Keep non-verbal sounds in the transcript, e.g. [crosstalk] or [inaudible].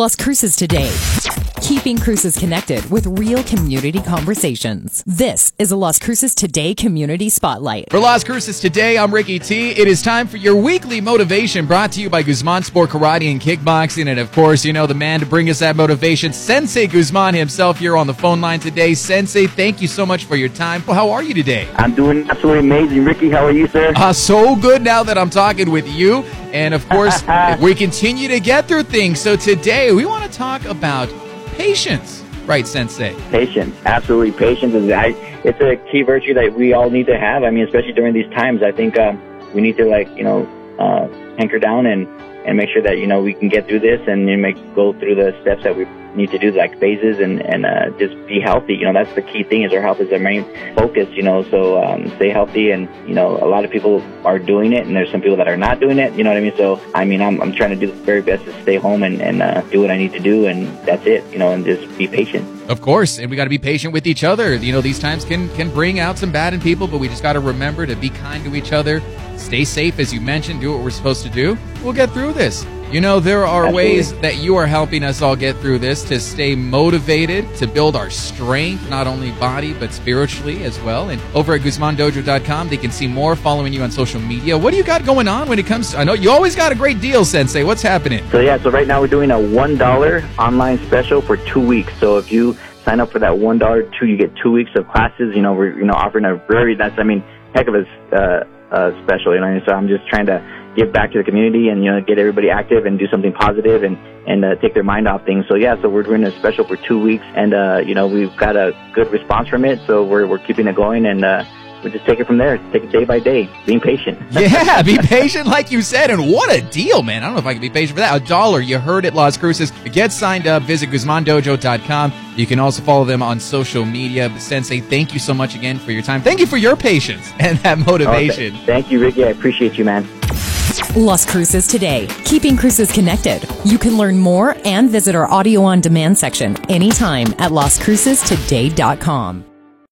Las Cruces Today. Keeping Cruces connected with real community conversations. This is a Las Cruces Today Community Spotlight. For Las Cruces Today, I'm Ricky T. It is time for your weekly motivation brought to you by Guzman Sport Karate and Kickboxing. And of course, you know the man to bring us that motivation, Sensei Guzman himself here on the phone line today. Sensei, thank you so much for your time. Well, how are you today? I'm doing absolutely amazing. Ricky, how are you, sir? Uh, so good now that I'm talking with you. And of course, [laughs] we continue to get through things. So today we want to talk about patience. Right, Sensei. Patience, absolutely. Patience is I, it's a key virtue that we all need to have. I mean, especially during these times, I think um, we need to like you know uh, hanker down and and make sure that you know we can get through this and you make go through the steps that we need to do like phases and and uh, just be healthy. You know, that's the key thing is our health is our main focus. You know, so um, stay healthy and you know a lot of people are doing it and there's some people that are not doing it. You know what I mean? So I mean I'm I'm trying to do the very best to stay home and and uh, do what I need to do and that's it. You know, and just be patient. Of course, and we got to be patient with each other. You know, these times can can bring out some bad in people, but we just got to remember to be kind to each other. Stay safe, as you mentioned. Do what we're supposed to do. We'll get through this. You know, there are Absolutely. ways that you are helping us all get through this to stay motivated, to build our strength, not only body, but spiritually as well. And over at GuzmanDojo.com, they can see more following you on social media. What do you got going on when it comes to, I know you always got a great deal, Sensei. What's happening? So yeah, so right now we're doing a one dollar online special for two weeks. So if you sign up for that one dollar two, you get two weeks of classes. You know, we're you know offering a very that's I mean heck of a uh, uh, special. You know, so I'm just trying to give back to the community and you know get everybody active and do something positive and and uh, take their mind off things. So yeah, so we're doing a special for two weeks and uh, you know we've got a good response from it. So we're we're keeping it going and. uh we just take it from there. Take it day by day, being patient. [laughs] Yeah, be patient, like you said. And what a deal, man. I don't know if I can be patient for that. A dollar. You heard it, Las Cruces. Get signed up. Visit GuzmanDojo.com. You can also follow them on social media. But Sensei, thank you so much again for your time. Thank you for your patience [laughs] and that Oh, th- motivation. thank you, Ricky. I appreciate you, man. Las Cruces Today. Keeping Cruces connected. You can learn more and visit our audio on demand section anytime at lascrucestoday.com.